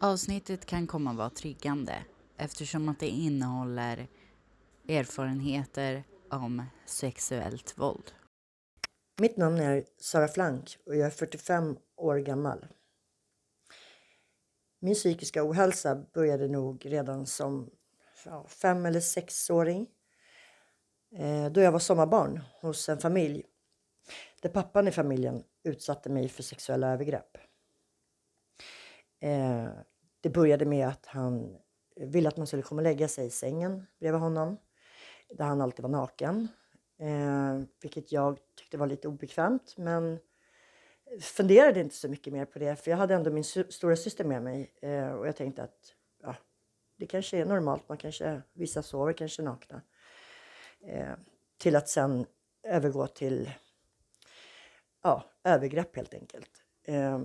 Avsnittet kan komma vara triggande eftersom att det innehåller erfarenheter om sexuellt våld. Mitt namn är Sara Flank och jag är 45 år gammal. Min psykiska ohälsa började nog redan som fem eller sexåring. Eh, då jag var sommarbarn hos en familj där pappan i familjen utsatte mig för sexuella övergrepp. Eh, det började med att han ville att man skulle komma och lägga sig i sängen bredvid honom. Där han alltid var naken. Eh, vilket jag tyckte var lite obekvämt. Men funderade inte så mycket mer på det. För jag hade ändå min stora syster med mig. Eh, och jag tänkte att ja, det kanske är normalt. Man kanske, vissa sover kanske nakna. Eh, till att sen övergå till ja, övergrepp helt enkelt. Eh,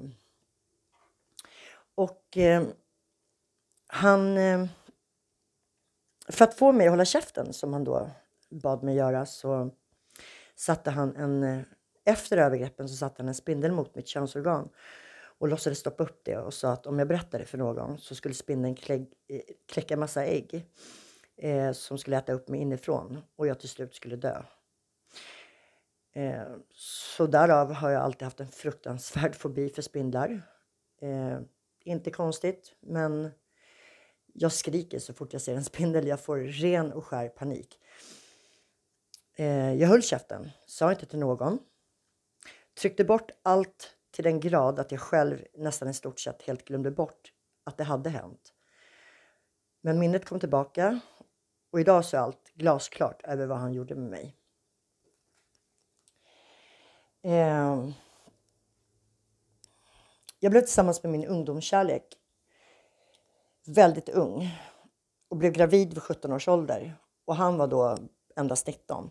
och eh, han... Eh, för att få mig att hålla käften, som han då bad mig göra, så satte han en... Eh, efter övergreppen så satte han en spindel mot mitt könsorgan och låtsades stoppa upp det och sa att om jag berättade för någon så skulle spindeln klä, eh, kläcka massa ägg eh, som skulle äta upp mig inifrån och jag till slut skulle dö. Eh, så därav har jag alltid haft en fruktansvärd fobi för spindlar. Eh, inte konstigt, men jag skriker så fort jag ser en spindel. Jag får ren och skär panik. Eh, jag höll käften, sa inte till någon. Tryckte bort allt till den grad att jag själv nästan i stort sett helt glömde bort att det hade hänt. Men minnet kom tillbaka och idag så är allt glasklart över vad han gjorde med mig. Eh, jag blev tillsammans med min ungdomskärlek väldigt ung och blev gravid vid 17 års ålder. Och han var då endast 19.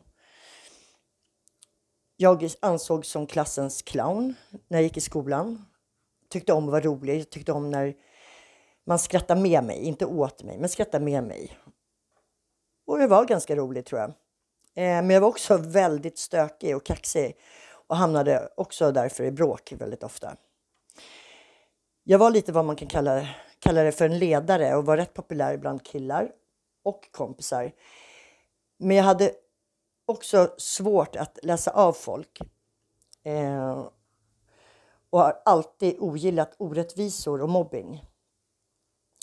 Jag ansågs som klassens clown när jag gick i skolan. Tyckte om att vara rolig. Tyckte om när man skrattade med mig. Inte åt mig, men skrattade med mig. Och det var ganska roligt tror jag. Eh, men jag var också väldigt stökig och kaxig och hamnade också därför i bråk väldigt ofta. Jag var lite vad man kan kalla, kalla det för en ledare och var rätt populär bland killar och kompisar. Men jag hade också svårt att läsa av folk. Eh, och har alltid ogillat orättvisor och mobbing.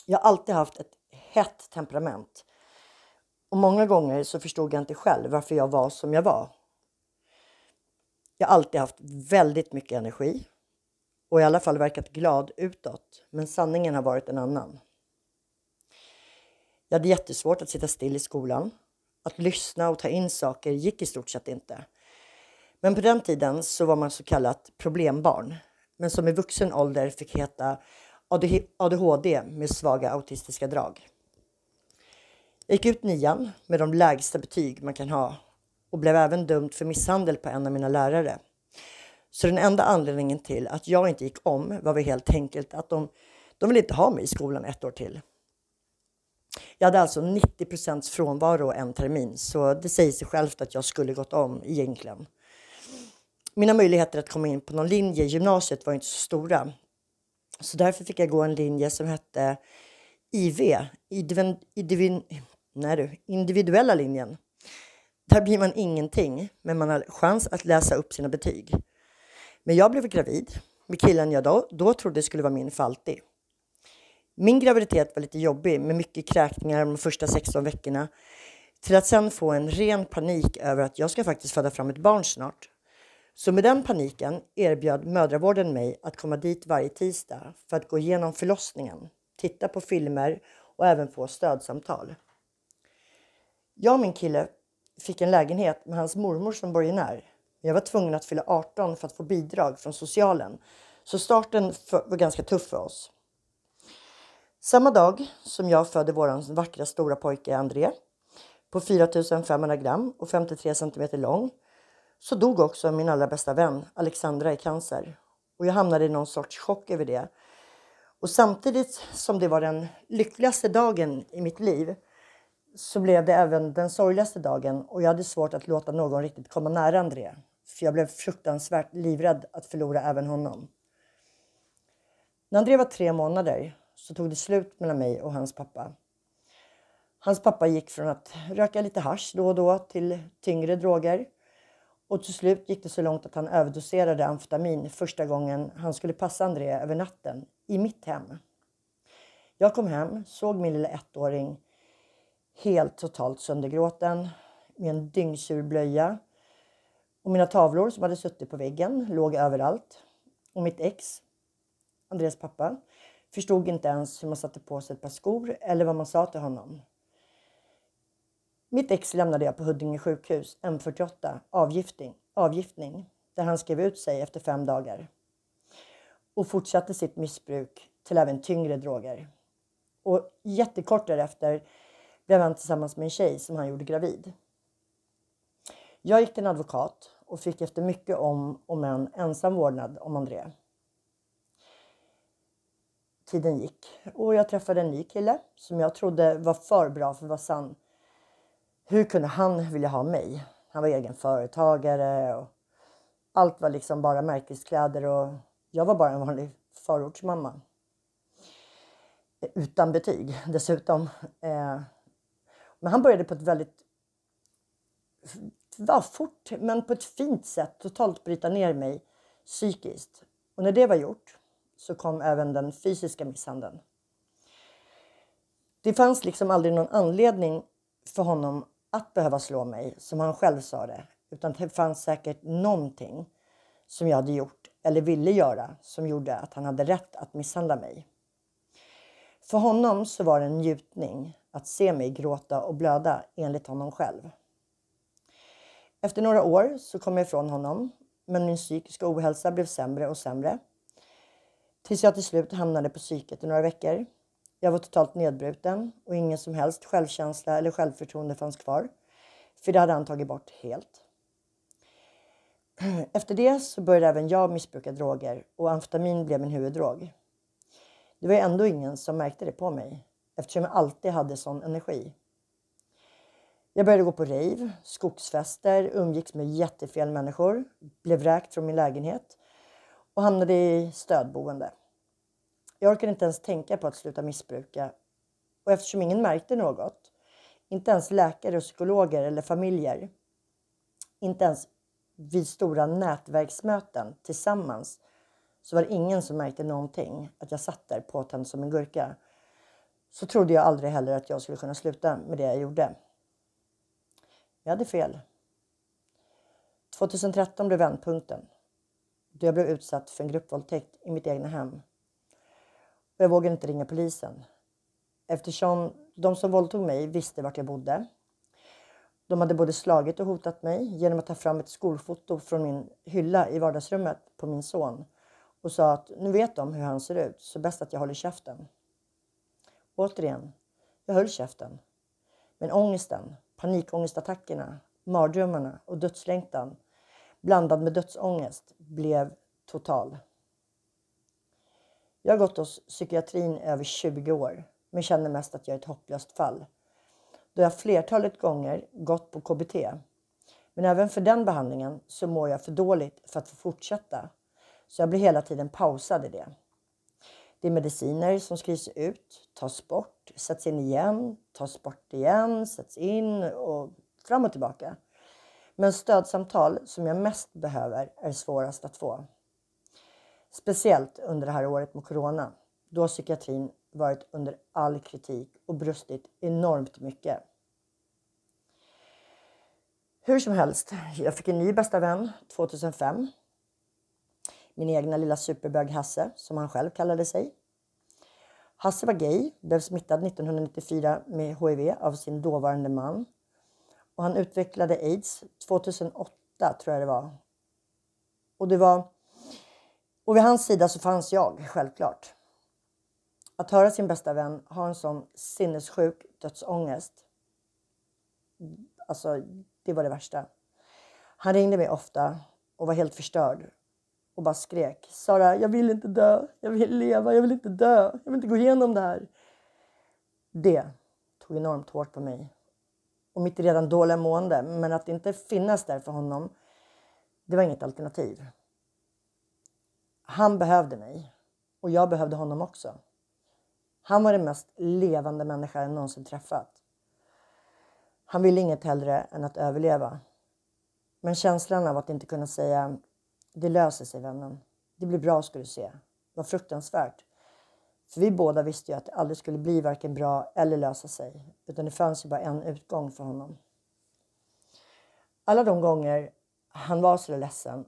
Jag har alltid haft ett hett temperament. Och många gånger så förstod jag inte själv varför jag var som jag var. Jag har alltid haft väldigt mycket energi och i alla fall verkat glad utåt. Men sanningen har varit en annan. Jag hade jättesvårt att sitta still i skolan. Att lyssna och ta in saker gick i stort sett inte. Men på den tiden så var man så kallat problembarn. Men som i vuxen ålder fick heta ADHD med svaga autistiska drag. Jag gick ut nian med de lägsta betyg man kan ha och blev även dömd för misshandel på en av mina lärare. Så den enda anledningen till att jag inte gick om var väl helt enkelt att de, de ville inte ha mig i skolan ett år till. Jag hade alltså 90 procents frånvaro en termin, så det säger sig självt att jag skulle gått om egentligen. Mina möjligheter att komma in på någon linje i gymnasiet var inte så stora. Så därför fick jag gå en linje som hette IV, individuella linjen. Där blir man ingenting, men man har chans att läsa upp sina betyg. Men jag blev gravid med killen jag då, då trodde skulle vara min för alltid. Min graviditet var lite jobbig med mycket kräkningar de första 16 veckorna till att sen få en ren panik över att jag ska faktiskt föda fram ett barn snart. Så med den paniken erbjöd mödravården mig att komma dit varje tisdag för att gå igenom förlossningen, titta på filmer och även få stödsamtal. Jag och min kille fick en lägenhet med hans mormor som borgenär jag var tvungen att fylla 18 för att få bidrag från socialen. Så starten var ganska tuff för oss. Samma dag som jag födde vår vackra stora pojke André på 4500 gram och 53 centimeter lång så dog också min allra bästa vän Alexandra i cancer. Och jag hamnade i någon sorts chock över det. Och samtidigt som det var den lyckligaste dagen i mitt liv så blev det även den sorgligaste dagen och jag hade svårt att låta någon riktigt komma nära André. För jag blev fruktansvärt livrädd att förlora även honom. När André var tre månader så tog det slut mellan mig och hans pappa. Hans pappa gick från att röka lite hash då och då till tyngre droger. Och till slut gick det så långt att han överdoserade amfetamin första gången han skulle passa André över natten i mitt hem. Jag kom hem, såg min lilla ettåring helt totalt söndergråten med en dyngsur blöja. Och mina tavlor som hade suttit på väggen låg överallt. Och mitt ex, Andreas pappa, förstod inte ens hur man satte på sig ett par skor eller vad man sa till honom. Mitt ex lämnade jag på Huddinge sjukhus, M48, avgiftning, avgiftning, där han skrev ut sig efter fem dagar. Och fortsatte sitt missbruk till även tyngre droger. Och jättekort därefter blev han tillsammans med en tjej som han gjorde gravid. Jag gick till en advokat och fick efter mycket om och men ensam vårdnad om André. Tiden gick och jag träffade en ny kille som jag trodde var för bra för att vara sann. Hur kunde han vilja ha mig? Han var egen företagare och allt var liksom bara märkeskläder och jag var bara en vanlig förortsmamma. Utan betyg dessutom. Eh, men han började på ett väldigt var fort, men på ett fint sätt totalt bryta ner mig psykiskt. Och när det var gjort så kom även den fysiska misshandeln. Det fanns liksom aldrig någon anledning för honom att behöva slå mig, som han själv sa det. Utan det fanns säkert någonting som jag hade gjort eller ville göra som gjorde att han hade rätt att misshandla mig. För honom så var det en njutning att se mig gråta och blöda enligt honom själv. Efter några år så kom jag ifrån honom men min psykiska ohälsa blev sämre och sämre. Tills jag till slut hamnade på psyket i några veckor. Jag var totalt nedbruten och ingen som helst självkänsla eller självförtroende fanns kvar. För det hade han tagit bort helt. Efter det så började även jag missbruka droger och amfetamin blev min huvuddrog. Det var ändå ingen som märkte det på mig eftersom jag alltid hade sån energi. Jag började gå på rave, skogsfester, umgicks med jättefel människor, blev vräkt från min lägenhet och hamnade i stödboende. Jag orkade inte ens tänka på att sluta missbruka och eftersom ingen märkte något, inte ens läkare och psykologer eller familjer, inte ens vid stora nätverksmöten tillsammans så var det ingen som märkte någonting att jag satt där påtänd som en gurka. Så trodde jag aldrig heller att jag skulle kunna sluta med det jag gjorde. Jag hade fel. 2013 blev vändpunkten. Då jag blev utsatt för en gruppvåldtäkt i mitt egna hem. Och jag vågade inte ringa polisen. Eftersom de som våldtog mig visste vart jag bodde. De hade både slagit och hotat mig genom att ta fram ett skolfoto från min hylla i vardagsrummet på min son och sa att nu vet de hur han ser ut så bäst att jag håller käften. Återigen, jag höll käften. Men ångesten, panikångestattackerna, mardrömmarna och dödslängtan blandad med dödsångest blev total. Jag har gått hos psykiatrin i över 20 år men känner mest att jag är ett hopplöst fall. Då jag flertalet gånger gått på KBT. Men även för den behandlingen så mår jag för dåligt för att få fortsätta. Så jag blir hela tiden pausad i det. Det är mediciner som skrivs ut, tas bort, sätts in igen, tas bort igen, sätts in och fram och tillbaka. Men stödsamtal som jag mest behöver är svårast att få. Speciellt under det här året med Corona. Då psykiatrin varit under all kritik och brustit enormt mycket. Hur som helst, jag fick en ny bästa vän 2005 min egna lilla superbög Hasse, som han själv kallade sig. Hasse var gay, blev smittad 1994 med HIV av sin dåvarande man. Och han utvecklade aids 2008, tror jag det var. Och det var... Och vid hans sida så fanns jag, självklart. Att höra sin bästa vän ha en sån sinnessjuk dödsångest. Alltså, det var det värsta. Han ringde mig ofta och var helt förstörd och bara skrek. Sara, jag vill inte dö. Jag vill leva. Jag vill inte dö. Jag vill inte gå igenom det här. Det tog enormt hårt på mig. Och mitt redan dåliga mående. Men att inte finnas där för honom, det var inget alternativ. Han behövde mig och jag behövde honom också. Han var den mest levande människa jag någonsin träffat. Han ville inget hellre än att överleva. Men känslan av att inte kunna säga det löser sig vännen. Det blir bra ska du se. var fruktansvärt. För vi båda visste ju att det aldrig skulle bli varken bra eller lösa sig. Utan det fanns ju bara en utgång för honom. Alla de gånger han var så ledsen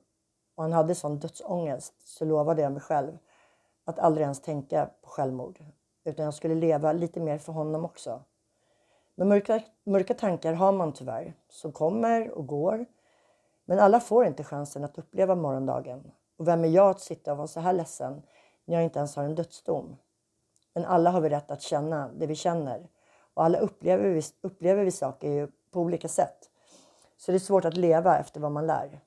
och han hade sån dödsångest så lovade jag mig själv att aldrig ens tänka på självmord. Utan jag skulle leva lite mer för honom också. Men mörka, mörka tankar har man tyvärr, som kommer och går. Men alla får inte chansen att uppleva morgondagen. Och vem är jag att sitta och vara så här ledsen när jag inte ens har en dödsdom? Men alla har vi rätt att känna det vi känner. Och alla upplever vi, upplever vi saker på olika sätt. Så det är svårt att leva efter vad man lär.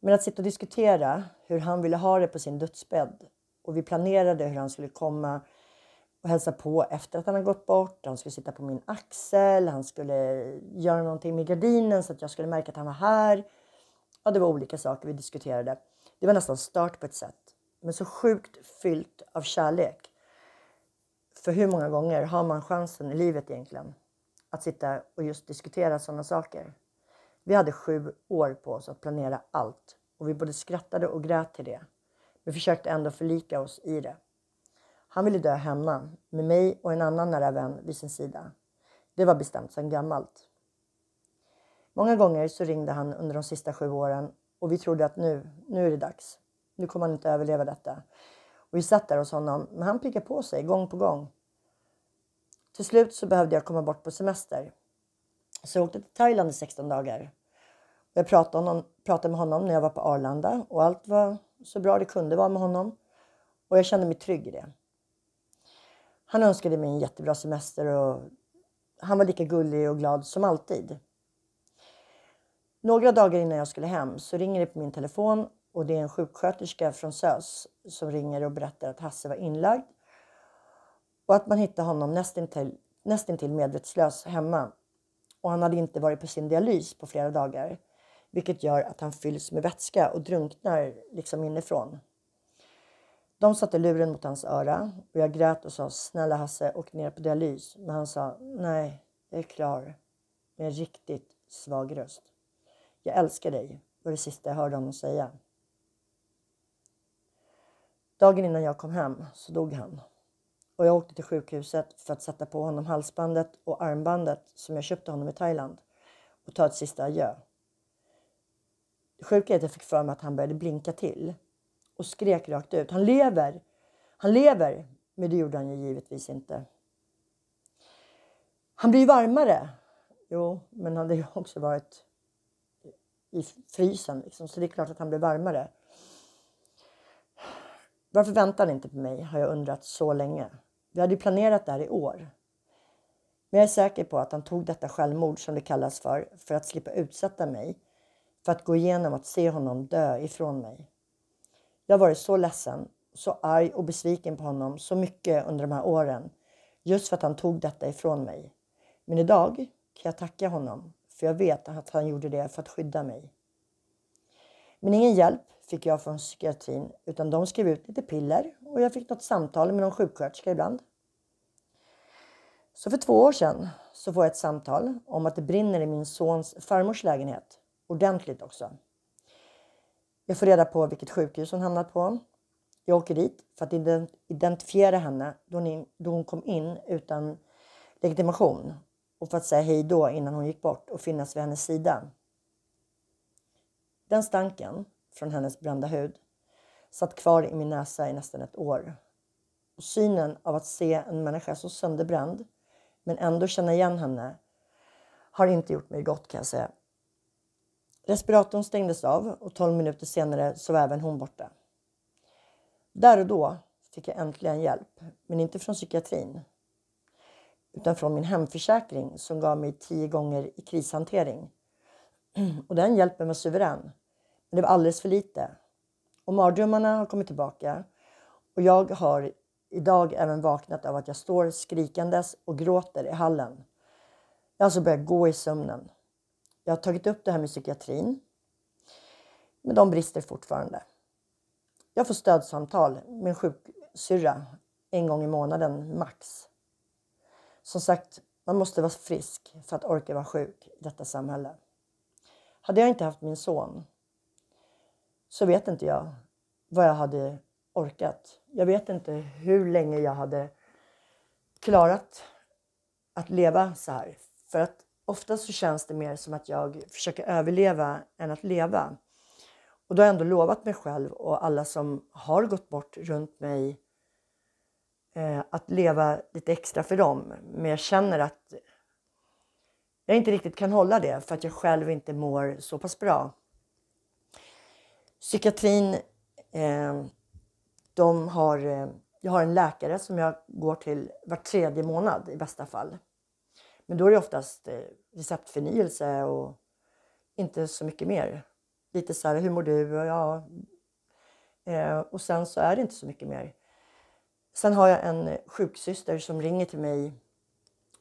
Men att sitta och diskutera hur han ville ha det på sin dödsbädd och vi planerade hur han skulle komma och hälsa på efter att han har gått bort. Han skulle sitta på min axel, han skulle göra någonting med gardinen så att jag skulle märka att han var här. Ja, det var olika saker vi diskuterade. Det var nästan start på ett sätt, men så sjukt fyllt av kärlek. För hur många gånger har man chansen i livet egentligen att sitta och just diskutera sådana saker? Vi hade sju år på oss att planera allt och vi både skrattade och grät till det. Vi försökte ändå förlika oss i det. Han ville dö hemma med mig och en annan nära vän vid sin sida. Det var bestämt sedan gammalt. Många gånger så ringde han under de sista sju åren och vi trodde att nu, nu är det dags. Nu kommer han inte överleva detta. Och vi satt där hos honom, men han pickade på sig gång på gång. Till slut så behövde jag komma bort på semester. Så jag åkte till Thailand i 16 dagar. Jag pratade, honom, pratade med honom när jag var på Arlanda och allt var så bra det kunde vara med honom. Och jag kände mig trygg i det. Han önskade mig en jättebra semester och han var lika gullig och glad som alltid. Några dagar innan jag skulle hem så ringer det på min telefon och det är en sjuksköterska från SÖS som ringer och berättar att Hasse var inlagd och att man hittade honom nästintill, nästintill medvetslös hemma. Och han hade inte varit på sin dialys på flera dagar, vilket gör att han fylls med vätska och drunknar liksom inifrån. De satte luren mot hans öra och jag grät och sa snälla Hasse, åk ner på dialys. Men han sa nej, jag är klar. Med en riktigt svag röst. Jag älskar dig, var det sista jag hörde honom säga. Dagen innan jag kom hem så dog han. Och jag åkte till sjukhuset för att sätta på honom halsbandet och armbandet som jag köpte honom i Thailand och ta ett sista adjö. Det sjuka är att jag fick för mig att han började blinka till och skrek rakt ut. Han lever! Han lever! Men det gjorde han ju givetvis inte. Han blir varmare. Jo, men han hade ju också varit i frysen liksom, så det är klart att han blir varmare. Varför väntar han inte på mig har jag undrat så länge. Vi hade ju planerat det här i år. Men jag är säker på att han tog detta självmord som det kallas för, för att slippa utsätta mig, för att gå igenom att se honom dö ifrån mig. Jag har varit så ledsen, så arg och besviken på honom så mycket under de här åren. Just för att han tog detta ifrån mig. Men idag kan jag tacka honom, för jag vet att han gjorde det för att skydda mig. Men ingen hjälp fick jag från psykiatrin, utan de skrev ut lite piller och jag fick något samtal med någon sjuksköterska ibland. Så för två år sedan så får jag ett samtal om att det brinner i min sons farmors lägenhet. Ordentligt också. Jag får reda på vilket sjukhus hon hamnat på. Jag åker dit för att identifiera henne då hon kom in utan legitimation och för att säga hej då innan hon gick bort och finnas vid hennes sida. Den stanken från hennes brända hud satt kvar i min näsa i nästan ett år. Och synen av att se en människa så sönderbränd men ändå känna igen henne har inte gjort mig gott kan jag säga. Respiratorn stängdes av och 12 minuter senare så var även hon borta. Där och då fick jag äntligen hjälp, men inte från psykiatrin utan från min hemförsäkring som gav mig tio gånger i krishantering. Och den hjälpen var suverän, men det var alldeles för lite. Och mardrömmarna har kommit tillbaka och jag har idag även vaknat av att jag står skrikandes och gråter i hallen. Jag har alltså börjat gå i sömnen. Jag har tagit upp det här med psykiatrin. Men de brister fortfarande. Jag får stödsamtal med en, sjuksyrra en gång i månaden max. Som sagt, man måste vara frisk för att orka vara sjuk i detta samhälle. Hade jag inte haft min son så vet inte jag vad jag hade orkat. Jag vet inte hur länge jag hade klarat att leva så här. För att ofta så känns det mer som att jag försöker överleva än att leva. Och då har jag ändå lovat mig själv och alla som har gått bort runt mig eh, att leva lite extra för dem. Men jag känner att jag inte riktigt kan hålla det för att jag själv inte mår så pass bra. Psykiatrin, eh, de har, eh, jag har en läkare som jag går till var tredje månad i bästa fall. Men då är det oftast eh, receptförnyelse och inte så mycket mer. Lite så här, hur mår du? Ja. Eh, och sen så är det inte så mycket mer. Sen har jag en sjuksyster som ringer till mig.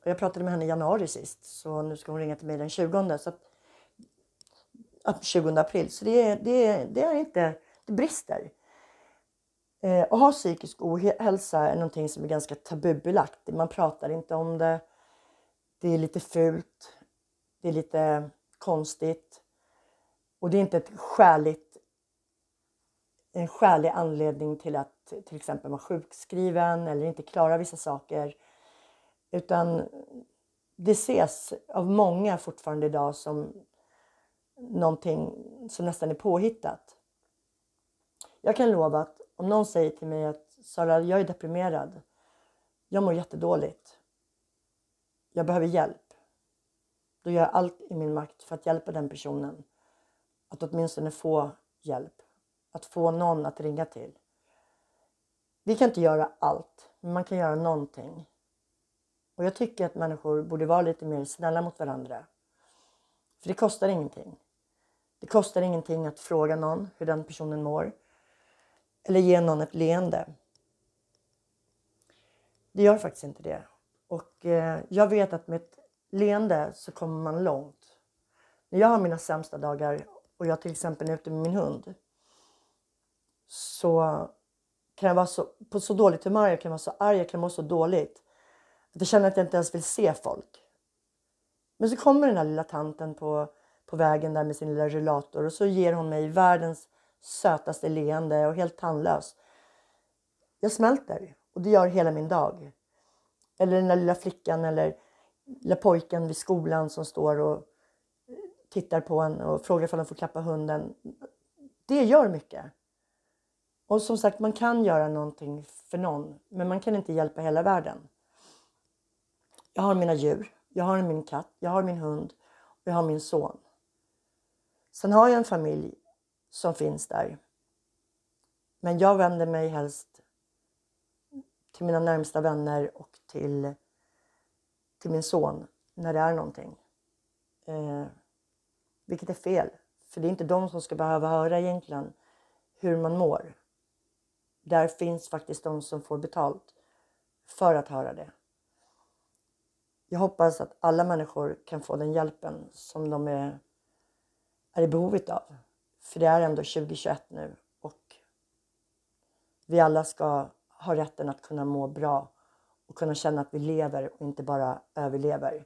Jag pratade med henne i januari sist, så nu ska hon ringa till mig den 20. Så att, 20 april. Så det, det, det är inte, det brister. Eh, att ha psykisk ohälsa är någonting som är ganska tabubelagt. Man pratar inte om det. Det är lite fult. Det är lite konstigt. Och det är inte ett skäligt, en skälig anledning till att till exempel vara sjukskriven eller inte klara vissa saker. Utan det ses av många fortfarande idag som någonting som nästan är påhittat. Jag kan lova att om någon säger till mig att Sara, jag är deprimerad. Jag mår jättedåligt. Jag behöver hjälp. Då gör jag allt i min makt för att hjälpa den personen. Att åtminstone få hjälp. Att få någon att ringa till. Vi kan inte göra allt, men man kan göra någonting. Och jag tycker att människor borde vara lite mer snälla mot varandra. För det kostar ingenting. Det kostar ingenting att fråga någon hur den personen mår. Eller ge någon ett leende. Det gör faktiskt inte det. Och eh, jag vet att med ett leende så kommer man långt. När jag har mina sämsta dagar och jag till exempel är ute med min hund så kan jag vara så, på så dåligt humör, jag kan vara så arg, jag kan må så dåligt att jag känner att jag inte ens vill se folk. Men så kommer den här lilla tanten på, på vägen där med sin lilla rullator och så ger hon mig världens sötaste leende och helt tandlös. Jag smälter och det gör hela min dag. Eller den där lilla flickan eller lilla pojken vid skolan som står och tittar på en och frågar om de får klappa hunden. Det gör mycket. Och som sagt, man kan göra någonting för någon, men man kan inte hjälpa hela världen. Jag har mina djur, jag har min katt, jag har min hund och jag har min son. Sen har jag en familj som finns där. Men jag vänder mig helst till mina närmsta vänner och till, till min son när det är någonting. Eh, vilket är fel, för det är inte de som ska behöva höra egentligen hur man mår. Där finns faktiskt de som får betalt för att höra det. Jag hoppas att alla människor kan få den hjälpen som de är, är i behovet av. För det är ändå 2021 nu och vi alla ska har rätten att kunna må bra och kunna känna att vi lever och inte bara överlever.